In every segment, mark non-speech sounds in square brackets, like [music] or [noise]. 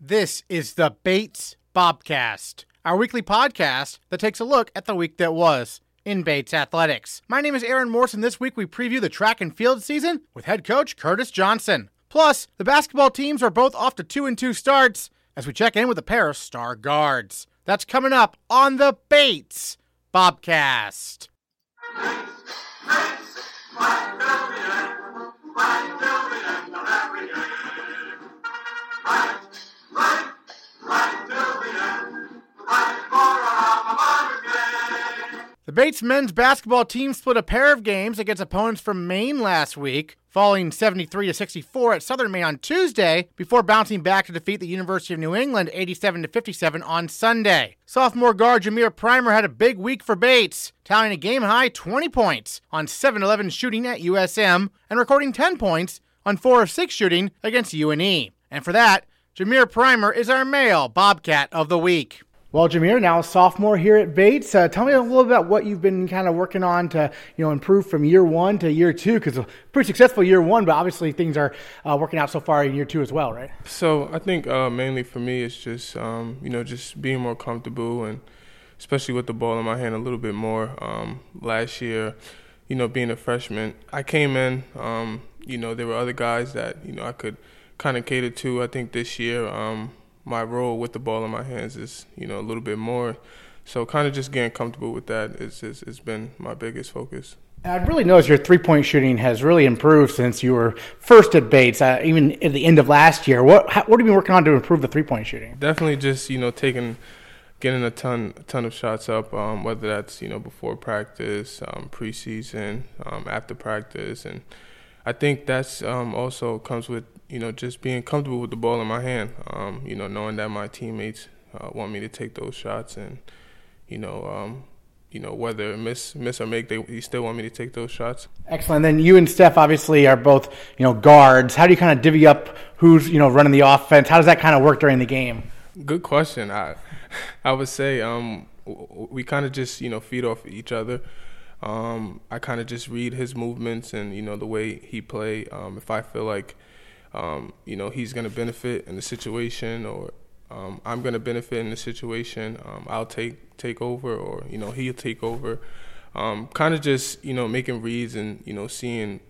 This is the Bates Bobcast, our weekly podcast that takes a look at the week that was in Bates athletics. My name is Aaron and this week we preview the track and field season with head coach Curtis Johnson. Plus, the basketball teams are both off to two and two starts as we check in with a pair of star guards. That's coming up on the Bates Bobcast. Bates men's basketball team split a pair of games against opponents from Maine last week, falling 73 to 64 at Southern Maine on Tuesday before bouncing back to defeat the University of New England 87 to 57 on Sunday. Sophomore guard Jahmir Primer had a big week for Bates, tallying a game high 20 points on 7-11 shooting at USM and recording 10 points on 4 of 6 shooting against UNE. And for that, Jahmir Primer is our male Bobcat of the week. Well, Jahmir, now a sophomore here at Bates. Uh, tell me a little about what you've been kind of working on to, you know, improve from year one to year two, because a pretty successful year one, but obviously things are uh, working out so far in year two as well, right? So I think uh, mainly for me, it's just, um, you know, just being more comfortable and especially with the ball in my hand a little bit more. Um, last year, you know, being a freshman, I came in, um, you know, there were other guys that, you know, I could kind of cater to. I think this year, um, my role with the ball in my hands is you know a little bit more. So kind of just getting comfortable with that is is has been my biggest focus. I really noticed your three point shooting has really improved since you were first at Bates, uh, even at the end of last year. What how, what have you been working on to improve the three point shooting? Definitely just you know taking getting a ton a ton of shots up, um, whether that's you know before practice, um, preseason, um, after practice, and I think that's um, also comes with you know, just being comfortable with the ball in my hand. Um, you know, knowing that my teammates uh, want me to take those shots, and you know, um, you know, whether miss miss or make, they you still want me to take those shots. Excellent. Then you and Steph obviously are both you know guards. How do you kind of divvy up who's you know running the offense? How does that kind of work during the game? Good question. I [laughs] I would say um, we kind of just you know feed off each other. Um, I kind of just read his movements and you know the way he play. Um, if I feel like um, you know, he's going to benefit in the situation, or um, I'm going to benefit in the situation. Um, I'll take take over, or you know, he'll take over. Um, kind of just you know making reads and you know seeing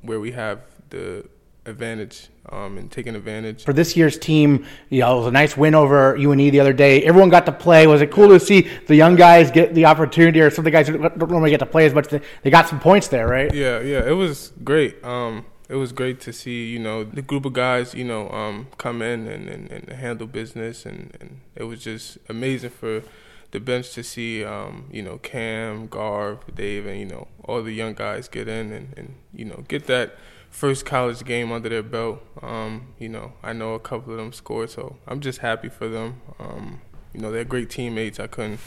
where we have the advantage um, and taking advantage. For this year's team, you know, it was a nice win over UNE the other day. Everyone got to play. Was it cool to see the young guys get the opportunity, or some of the guys who don't normally get to play as much? They got some points there, right? Yeah, yeah, it was great. Um, it was great to see, you know, the group of guys, you know, um, come in and, and, and handle business, and, and it was just amazing for the bench to see, um, you know, Cam, Garv, Dave, and you know, all the young guys get in and, and you know get that first college game under their belt. Um, you know, I know a couple of them scored, so I'm just happy for them. Um, you know, they're great teammates. I couldn't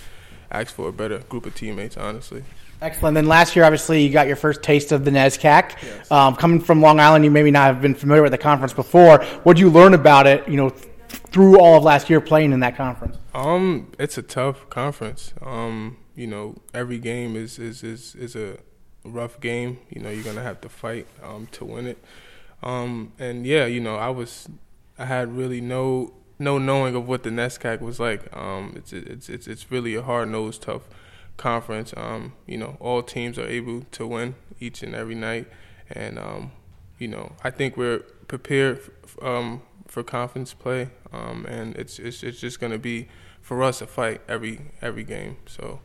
ask for a better group of teammates, honestly. Excellent. Then last year, obviously, you got your first taste of the NESCAC. Yes. Um, coming from Long Island, you maybe not have been familiar with the conference before. What did you learn about it? You know, through all of last year playing in that conference. Um, it's a tough conference. Um, you know, every game is is is is a rough game. You know, you're gonna have to fight um, to win it. Um, and yeah, you know, I was, I had really no no knowing of what the NESCAC was like. Um, it's it's it's it's really a hard nosed, tough conference. Um, you know, all teams are able to win each and every night, and um, you know, I think we're prepared um, for conference play, and it's it's it's just to be for us a fight every every game. So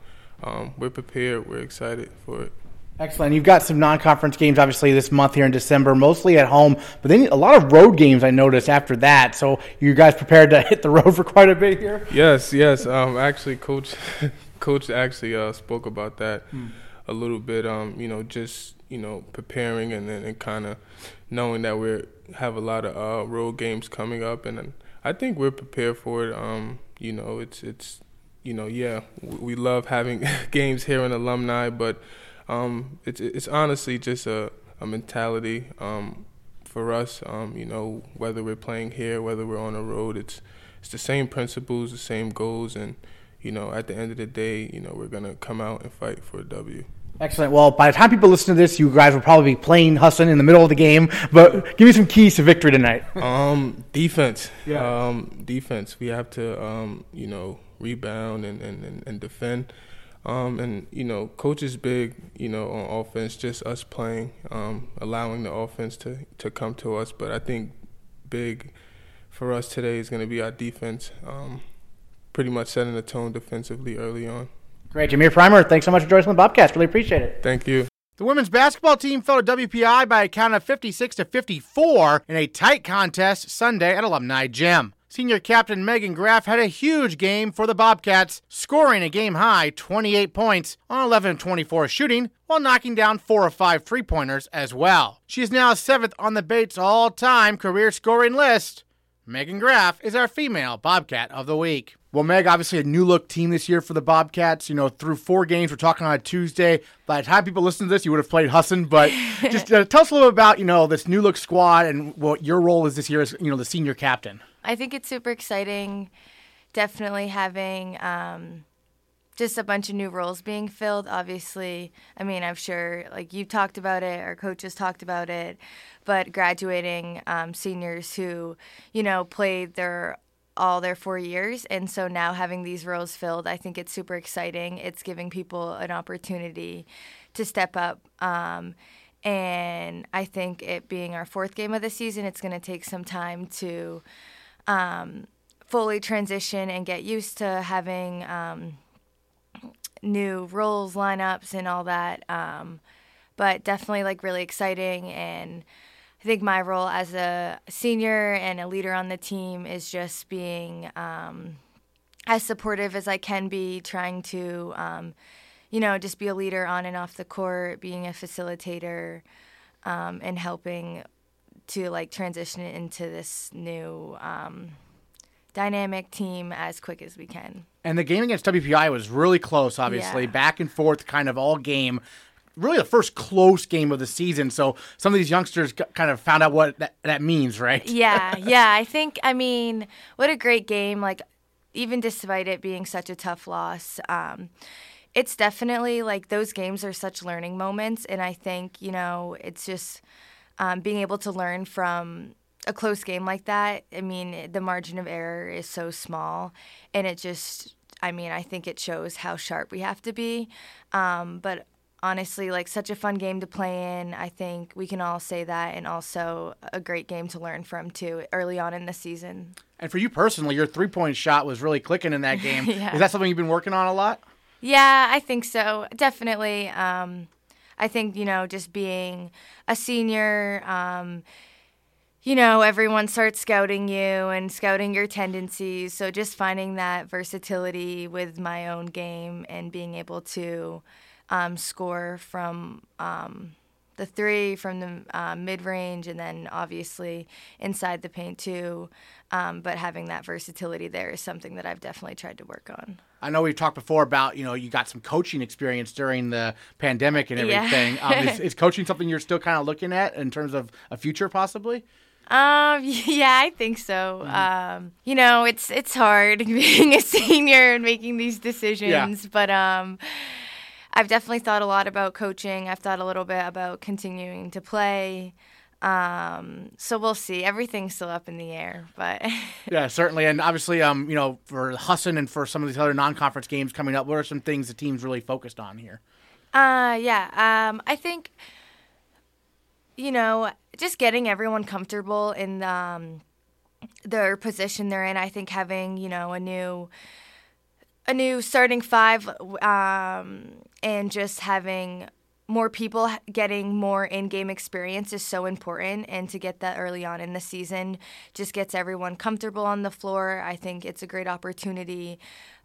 we're prepared. We're excited for it. Excellent. You've got some non-conference games, obviously, this month here in December, mostly at home, but then a lot of road games. I noticed after that. So, you guys prepared to [laughs] hit the road for quite a bit here? Yes, yes. Um, actually, coach [laughs] coach actually uh, spoke about that hmm. a little bit. Um, you know, just you know preparing and then and kind of knowing that we have a lot of uh, road games coming up, and, and I think we're prepared for it. Um, you know, it's it's you know, yeah, we love having [laughs] games here in alumni, but um, it's it's honestly just a, a mentality um, for us. Um, you know, whether we're playing here, whether we're on the road, it's it's the same principles, the same goals, and you know, at the end of the day, you know, we're gonna come out and fight for a W. Excellent. Well, by the time people listen to this, you guys will probably be playing Husson in the middle of the game. But give me some keys to victory tonight. [laughs] Um, defense. Yeah. Um, defense. We have to, um, you know, rebound and, and, and defend. Um, and you know, coach is big. You know, on offense, just us playing, um, allowing the offense to to come to us. But I think big for us today is going to be our defense. Um, pretty much setting the tone defensively early on. Great, Jahmir Primer. Thanks so much for joining us on the Bobcast. Really appreciate it. Thank you. The women's basketball team fell to WPI by a count of 56 to 54 in a tight contest Sunday at Alumni Gym. Senior captain Meghan Graff had a huge game for the Bobcats, scoring a game high 28 points on 11 24 shooting while knocking down four or five three pointers as well. She is now seventh on the Bates all time career scoring list. Meghan Graff is our female Bobcat of the week. Well, Meg, obviously a new look team this year for the Bobcats. You know, through four games, we're talking on a Tuesday. By the time people listen to this, you would have played Husson. But [laughs] just uh, tell us a little bit about you know this new look squad and what your role is this year as you know the senior captain. I think it's super exciting. Definitely having um, just a bunch of new roles being filled. Obviously, I mean, I'm sure like you talked about it, our coaches talked about it, but graduating um, seniors who you know played their all their four years. And so now having these roles filled, I think it's super exciting. It's giving people an opportunity to step up. Um, and I think it being our fourth game of the season, it's going to take some time to um, fully transition and get used to having um, new roles, lineups, and all that. Um, but definitely like really exciting and I think my role as a senior and a leader on the team is just being um, as supportive as I can be, trying to, um, you know, just be a leader on and off the court, being a facilitator, um, and helping to like transition it into this new um, dynamic team as quick as we can. And the game against WPI was really close, obviously, Yeah. back and forth, kind of all game. Really, the first close game of the season. So some of these youngsters kind of found out what that, that means, right? yeah, [laughs] yeah. I think, I mean, what a great game. Like, even despite it being such a tough loss, um, it's definitely like those games are such learning moments. And I think, you know, it's just um, being able to learn from a close game like that. I mean, the margin of error is so small. And it just, I mean, I think it shows how sharp we have to be. Um, but honestly, like such a fun game to play in. I think we can all say that, and also a great game to learn from too early on in the season. And for you personally, your three point shot was really clicking in that [laughs] game. Yeah. Is that something you've been working on a lot? Yeah, I think so. Definitely. Um, I think, you know, just being a senior, um, you know, everyone starts scouting you and scouting your tendencies. So just finding that versatility with my own game and being able to um, score from um, the three, from the uh, mid range, and then obviously inside the paint too. Um, but having that versatility there is something that I've definitely tried to work on. I know we've talked before about you know you got some coaching experience during the pandemic and Yeah. everything. um, is, [laughs] is coaching something you're still kind of looking at in terms of a future possibly? Um, [laughs] yeah, I think so. Um, you know, it's it's hard [laughs] being a senior and making these decisions, yeah. but um, I've definitely thought a lot about coaching. I've thought a little bit about continuing to play. Um, so we'll see. Everything's still up in the air, but [laughs] Yeah, certainly, and obviously, um, you know, for Husson and for some of these other non-conference games coming up, what are some things the team's really focused on here? Uh, yeah. Um, I think, you know, just getting everyone comfortable in um, their position they're in. I think having you know a new a new starting five um, and just having more people getting more in-game experience is so important and to get that early on in the season just gets everyone comfortable on the floor. I think it's a great opportunity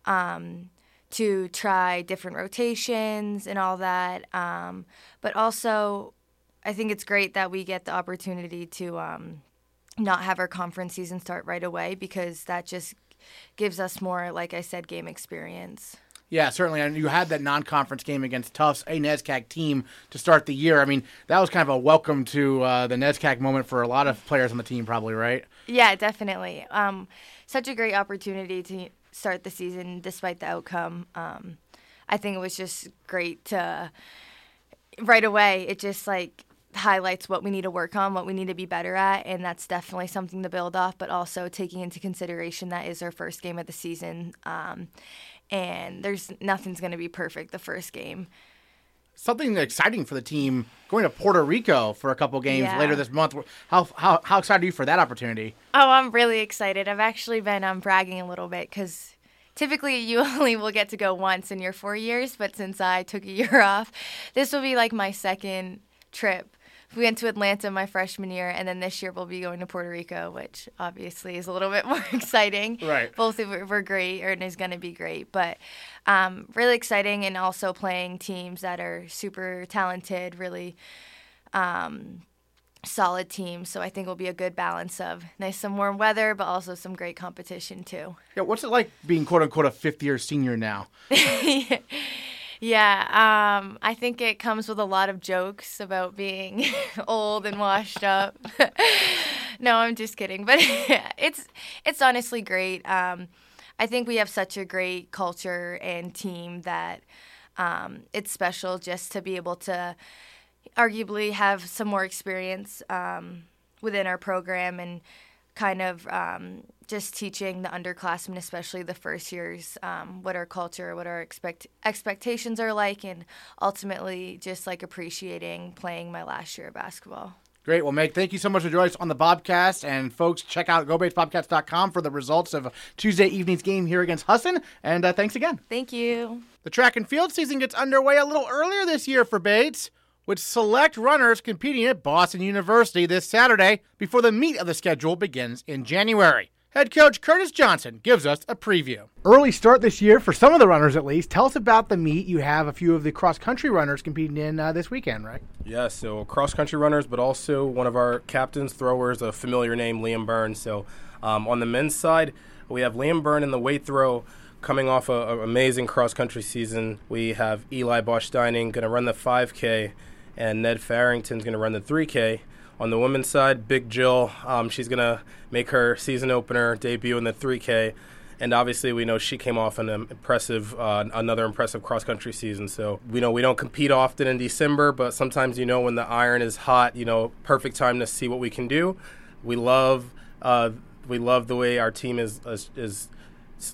um, to try different rotations and all that um, but also i think it's great that we get the opportunity to um, not have our conference season start right away because that just gives us more like i said game experience Yeah, certainly. And you had that non-conference game against Tufts, a NESCAC team, to start the year. I mean, that was kind of a welcome to uh, the NESCAC moment for a lot of players on the team, probably, right? Yeah, definitely. Um, such a great opportunity to start the season despite the outcome. Um, I think it was just great to right away, it just like highlights what we need to work on, what we need to be better at, and that's definitely something to build off. But also taking into consideration that is our first game of the season, um, and there's nothing's going to be perfect the first game. Something exciting for the team going to Puerto Rico for a couple games Yeah. later this month. How, how how excited are you for that opportunity? Oh, I'm really excited. I've actually been um, bragging a little bit because typically you [laughs] only will get to go once in your four years, but since I took a year [laughs] off, this will be like my second trip. We went to Atlanta my freshman year, and then this year we'll be going to Puerto Rico, which obviously is a little [laughs] bit more exciting. Right. Both of were great, or is going to be great, but um, really exciting, and also playing teams that are super talented, really um, solid team. So I think it'll be a good balance of nice some warm weather, but also some great competition too. Yeah, what's it like being quote unquote a fifth year senior now? [laughs] Yeah, um, I think it comes with a lot of jokes about being [laughs] old and washed up. [laughs] no, I'm just kidding, but [laughs] it's it's honestly great. Um, I think we have such a great culture and team that um, it's special just to be able to arguably have some more experience um, within our program and kind of um, just teaching the underclassmen, especially the first years, um, what our culture, what our expect expectations are like, and ultimately just like appreciating playing my last year of basketball. Great. Well, Meg, thank you so much for joining us on the Bobcast. And folks, check out GoBatesBobcats.com for the results of Tuesday evening's game here against Husson. And uh, thanks again. Thank you. The track and field season gets underway a little earlier this year for Bates, with select runners competing at Boston University this Saturday before the meat of the schedule begins in January. Head coach Curtis Johnson gives us a preview. Early start this year for some of the runners, at least. Tell us about the meet. You have a few of the cross country runners competing in uh, this weekend, right? Yeah, so cross country runners, but also one of our captains, throwers, a familiar name, Liam Byrne. So um, on the men's side, we have Liam Byrne in the weight throw coming off an amazing cross country season. We have Eli Bosch Dining going to run the 5K, and Ned Farrington's going to run the 3K. On the women's side, Big Jill, um, she's going to make her season opener debut in the 3K. And obviously, we know she came off an impressive, uh, another impressive cross country season. So we know we don't compete often in December, but sometimes you know when the iron is hot, you know, perfect time to see what we can do. We love, uh, we love the way our team is, is is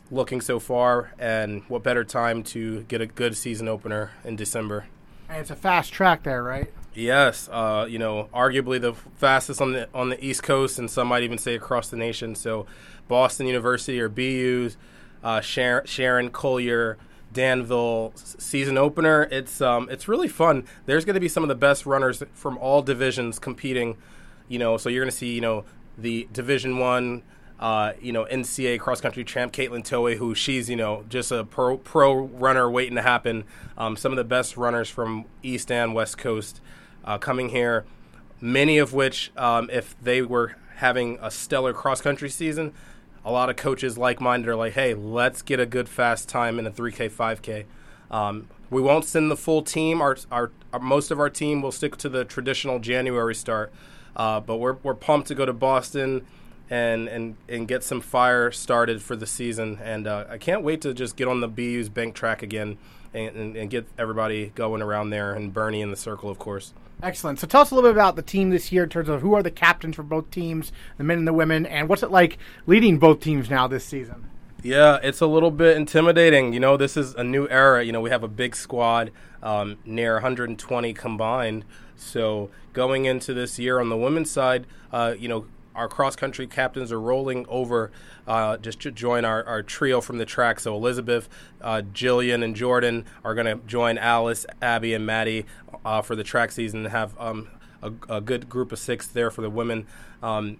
looking so far, and what better time to get a good season opener in December. And it's a fast track there, right? Yes, uh, you know, arguably the fastest on the on the East Coast, and some might even say across the nation. So, Boston University or BU's uh, Sharon, Sharon Collier, Danville season opener. It's um, it's really fun. There's going to be some of the best runners from all divisions competing. You know, so you're going to see you know the Division One. Uh, you know, NCAA cross country champ Katelyn Tuohy, who she's you know just a pro pro runner waiting to happen. Um, some of the best runners from East and West Coast uh, coming here, many of which, um, if they were having a stellar cross country season, a lot of coaches like minded are like, hey, let's get a good fast time in a 3K, 5K. Um, we won't send the full team. Our, our, our most of our team will stick to the traditional January start, uh, but we're we're pumped to go to Boston and and and get some fire started for the season. And uh, I can't wait to just get on the BU's bank track again and, and, and get everybody going around there and Bernie in the circle, of course. Excellent. So tell us a little bit about the team this year in terms of who are the captains for both teams, the men and the women, and what's it like leading both teams now this season? Yeah, it's a little bit intimidating. You know, this is a new era. You know, we have a big squad, um, near 120 combined. So going into this year on the women's side, uh, you know, our cross country captains are rolling over uh, just to join our, our trio from the track. So Elizabeth, uh, Jillian, and Jordan are going to join Alice, Abby, and Maddie uh, for the track season and have um, a, a good group of six there for the women. Um,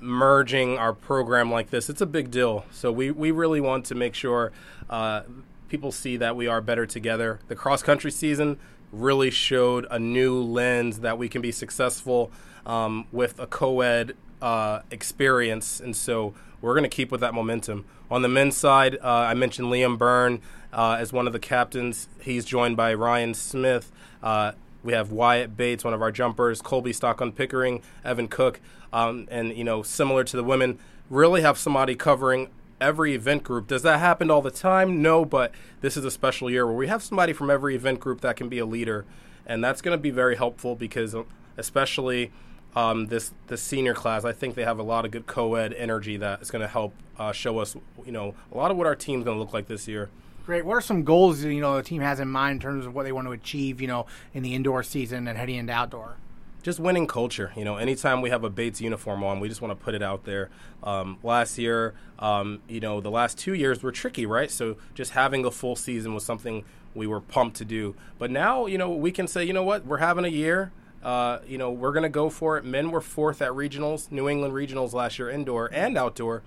merging our program like this, it's a big deal. So we, we really want to make sure uh, people see that we are better together. The cross country season really showed a new lens that we can be successful um, with a co ed uh, experience. And so we're going to keep with that momentum. On the men's side, uh, I mentioned Liam Byrne uh, as one of the captains. He's joined by Ryan Smith. Uh, we have Wyatt Bates, one of our jumpers, Colby Stockton Pickering, Evan Cook, um, and you know, similar to the women, really have somebody covering every event group. Does that happen all the time? No, but this is a special year where we have somebody from every event group that can be a leader. and that's going to be very helpful because, especially um, this the senior class, I think they have a lot of good co-ed energy that is going to help uh, show us, you know, a lot of what our team's going to look like this year. Great. What are some goals you know the team has in mind in terms of what they want to achieve, you know, in the indoor season and heading into outdoor? just winning culture. You know, anytime we have a Bates uniform on, we just want to put it out there. Um, last year, um, you know, the last two years were tricky, right? So just having a full season was something we were pumped to do. But now, you know, we can say, you know what, we're having a year. Uh, you know, we're going to go for it. Men were fourth at regionals, New England regionals last year, indoor and outdoor,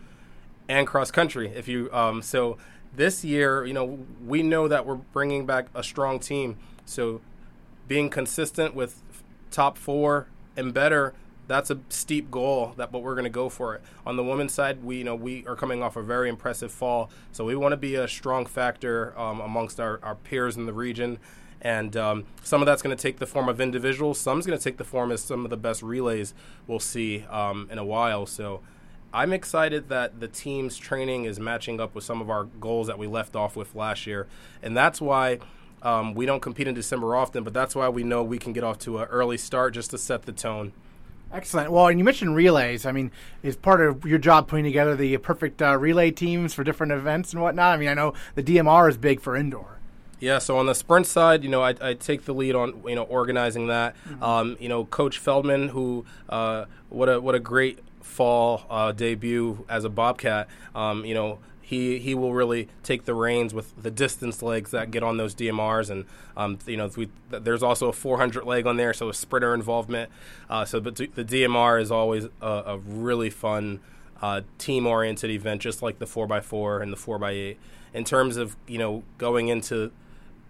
and cross country. If you um, so this year, you know, we know that we're bringing back a strong team. So being consistent with top four and better, that's a steep goal. That, but we're going to go for it. On the women's side, we you know we are coming off a very impressive fall, so we want to be a strong factor um, amongst our, our peers in the region. And um, some of that's going to take the form of individuals. Some's going to take the form as some of the best relays we'll see um, in a while. So I'm excited that the team's training is matching up with some of our goals that we left off with last year. And that's why um, we don't compete in December often, but that's why we know we can get off to an early start just to set the tone. Excellent. Well, and you mentioned relays. I mean, is part of your job putting together the perfect uh, relay teams for different events and whatnot? I mean, I know the DMR is big for indoor. Yeah, so on the sprint side, you know, I, I take the lead on you know organizing that. Mm-hmm. Um, you know, Coach Feldman, who uh, what a what a great fall uh, debut as a Bobcat. Um, you know, he he will really take the reins with the distance legs that get on those DMRs, and um, you know we, there's also a 400 leg on there, so a sprinter involvement. Uh, so, but the DMR is always a, a really fun uh, team-oriented event, just like the 4x4 and the 4x8. In terms of you know going into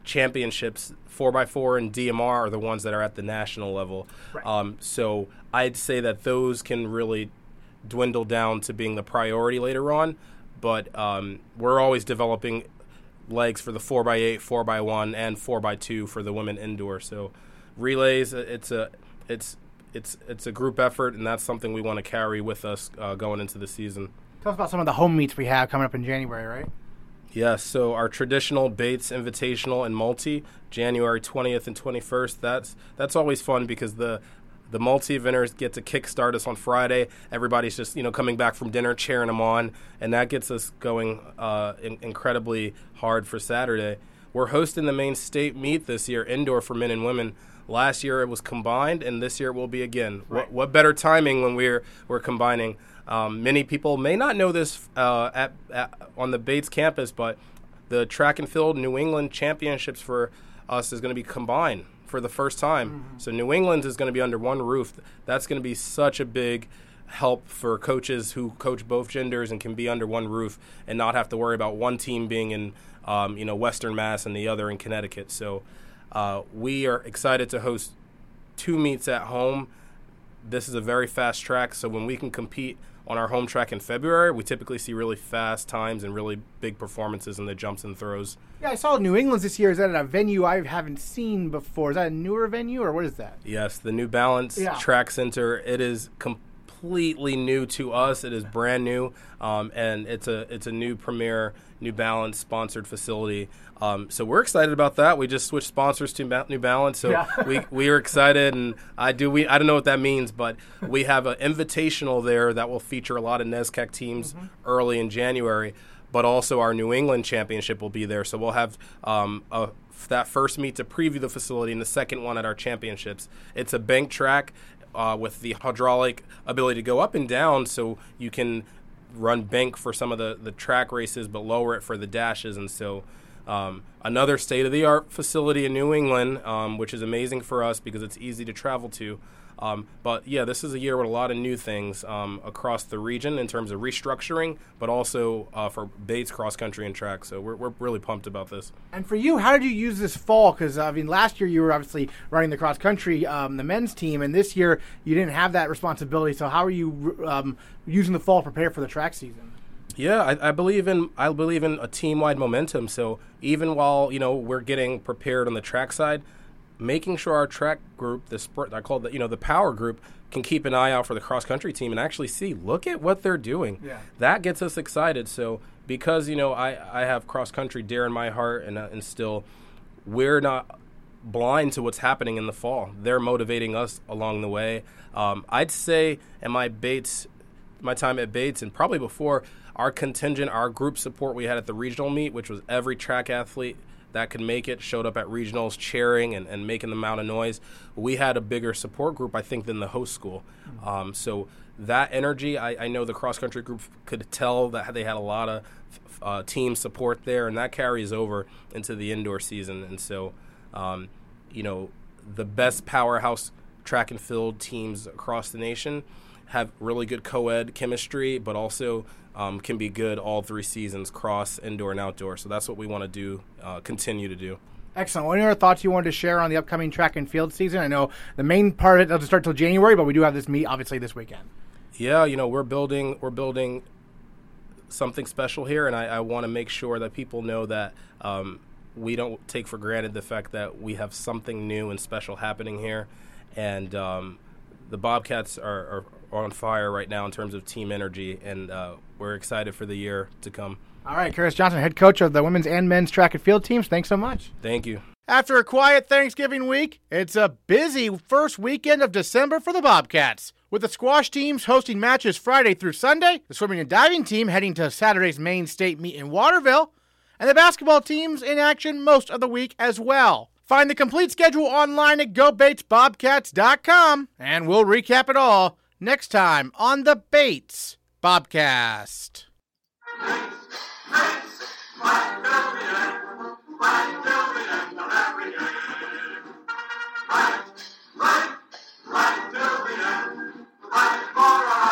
championships, 4x4 and DMR are the ones that are at the national level. Right. Um, so I'd say that those can really dwindle down to being the priority later on but um, we're always developing legs for the 4x8, 4x1, and 4x2 for the women indoor. So relays, uh, it's a it's it's it's a group effort, and that's something we want to carry with us uh, going into the season. Tell us about some of the home meets we have coming up in January, right? Yes, so our traditional Bates Invitational and Multi, January 20th and 21st. That's that's always fun because the the multi-eventers get to kickstart us on Friday. Everybody's just you know coming back from dinner, cheering them on, and that gets us going uh, in- incredibly hard for Saturday. We're hosting the Maine state meet this year, indoor for men and women. Last year it was combined, and this year it will be again. Right. What, what, better timing when we're we're combining? Um, many people may not know this uh, at, at, on the Bates campus, but the track and field New England championships for us is going to be combined for the first time. Mm-hmm. So New England is going to be under one roof. That's going to be such a big help for coaches who coach both genders and can be under one roof and not have to worry about one team being in um, you know Western Mass and the other in Connecticut. So uh, we are excited to host two meets at home. This is a very fast track, so when we can compete on our home track in February, we typically see really fast times and really big performances in the jumps and throws. Yeah, I saw New England's this year. Is that at a venue I haven't seen before? Is that a newer venue or what is that? Yes, the New Balance yeah. Track Center. It is completely new to us. It is brand new, um, and it's a it's a new premier New Balance sponsored facility. Um, so we're excited about that. We just switched sponsors to New Balance, so yeah. we we are excited, and I do we I don't know what that means, but we have an invitational there that will feature a lot of NESCAC teams mm-hmm. early in January. But also our New England championship will be there, so we'll have um, a that first meet to preview the facility and the second one at our championships. It's a bank track uh, with the hydraulic ability to go up and down so you can run bank for some of the, the track races but lower it for the dashes. And so um, another state of the art facility in New England, um, which is amazing for us because it's easy to travel to. Um, but yeah, this is a year with a lot of new things um, across the region in terms of restructuring, but also uh, for Bates cross country and track. So we're, we're really pumped about this. And for you, how did you use this fall? Because I mean, last year you were obviously running the cross country, um, the men's team, and this year you didn't have that responsibility. So how are you um, using the fall to prepare for the track season? Yeah, I, I, believe in I believe in a team wide momentum. So even while you know we're getting prepared on the track side, making sure our track group, the sport I call the you know the power group, can keep an eye out for the cross country team and actually see look at what they're doing. Yeah. That gets us excited. So because you know I I have cross country dear in my heart and uh, and still we're not blind to what's happening in the fall. They're motivating us along the way. Um, I'd say in my Bates, my time at Bates, and probably before, our contingent, our group support we had at the regional meet, which was every track athlete that could make it, showed up at regionals cheering and, and making the amount of noise. We had a bigger support group, I think, than the host school. Um, so that energy, I, I, know the cross country group could tell that they had a lot of uh, team support there, and that carries over into the indoor season. And so, um, you know, the best powerhouse track and field teams across the nation have really good co-ed chemistry, but also um, can be good all three seasons, cross, indoor, and outdoor. So that's what we want to do, uh, continue to do. Excellent. What other thoughts you wanted to share on the upcoming track and field season? I know the main part of it doesn't start till January, but we do have this meet obviously this weekend. Yeah, you know we're building we're building something special here, and I, I want to make sure that people know that um, we don't take for granted the fact that we have something new and special happening here, and um, the Bobcats are, are, on fire right now in terms of team energy, and uh, we're excited for the year to come. All right, Curtis Johnson, head coach of the women's and men's track and field teams. Thanks so much. Thank you. After a quiet Thanksgiving week, it's a busy first weekend of December for the Bobcats. With the squash teams hosting matches Friday through Sunday, the swimming and diving team heading to Saturday's Maine state meet in Waterville, and the basketball teams in action most of the week as well. Find the complete schedule online at GoBatesBobcats.com, and we'll recap it all next time on the Bates Bobcast. Right, right, right till the end. Right for us.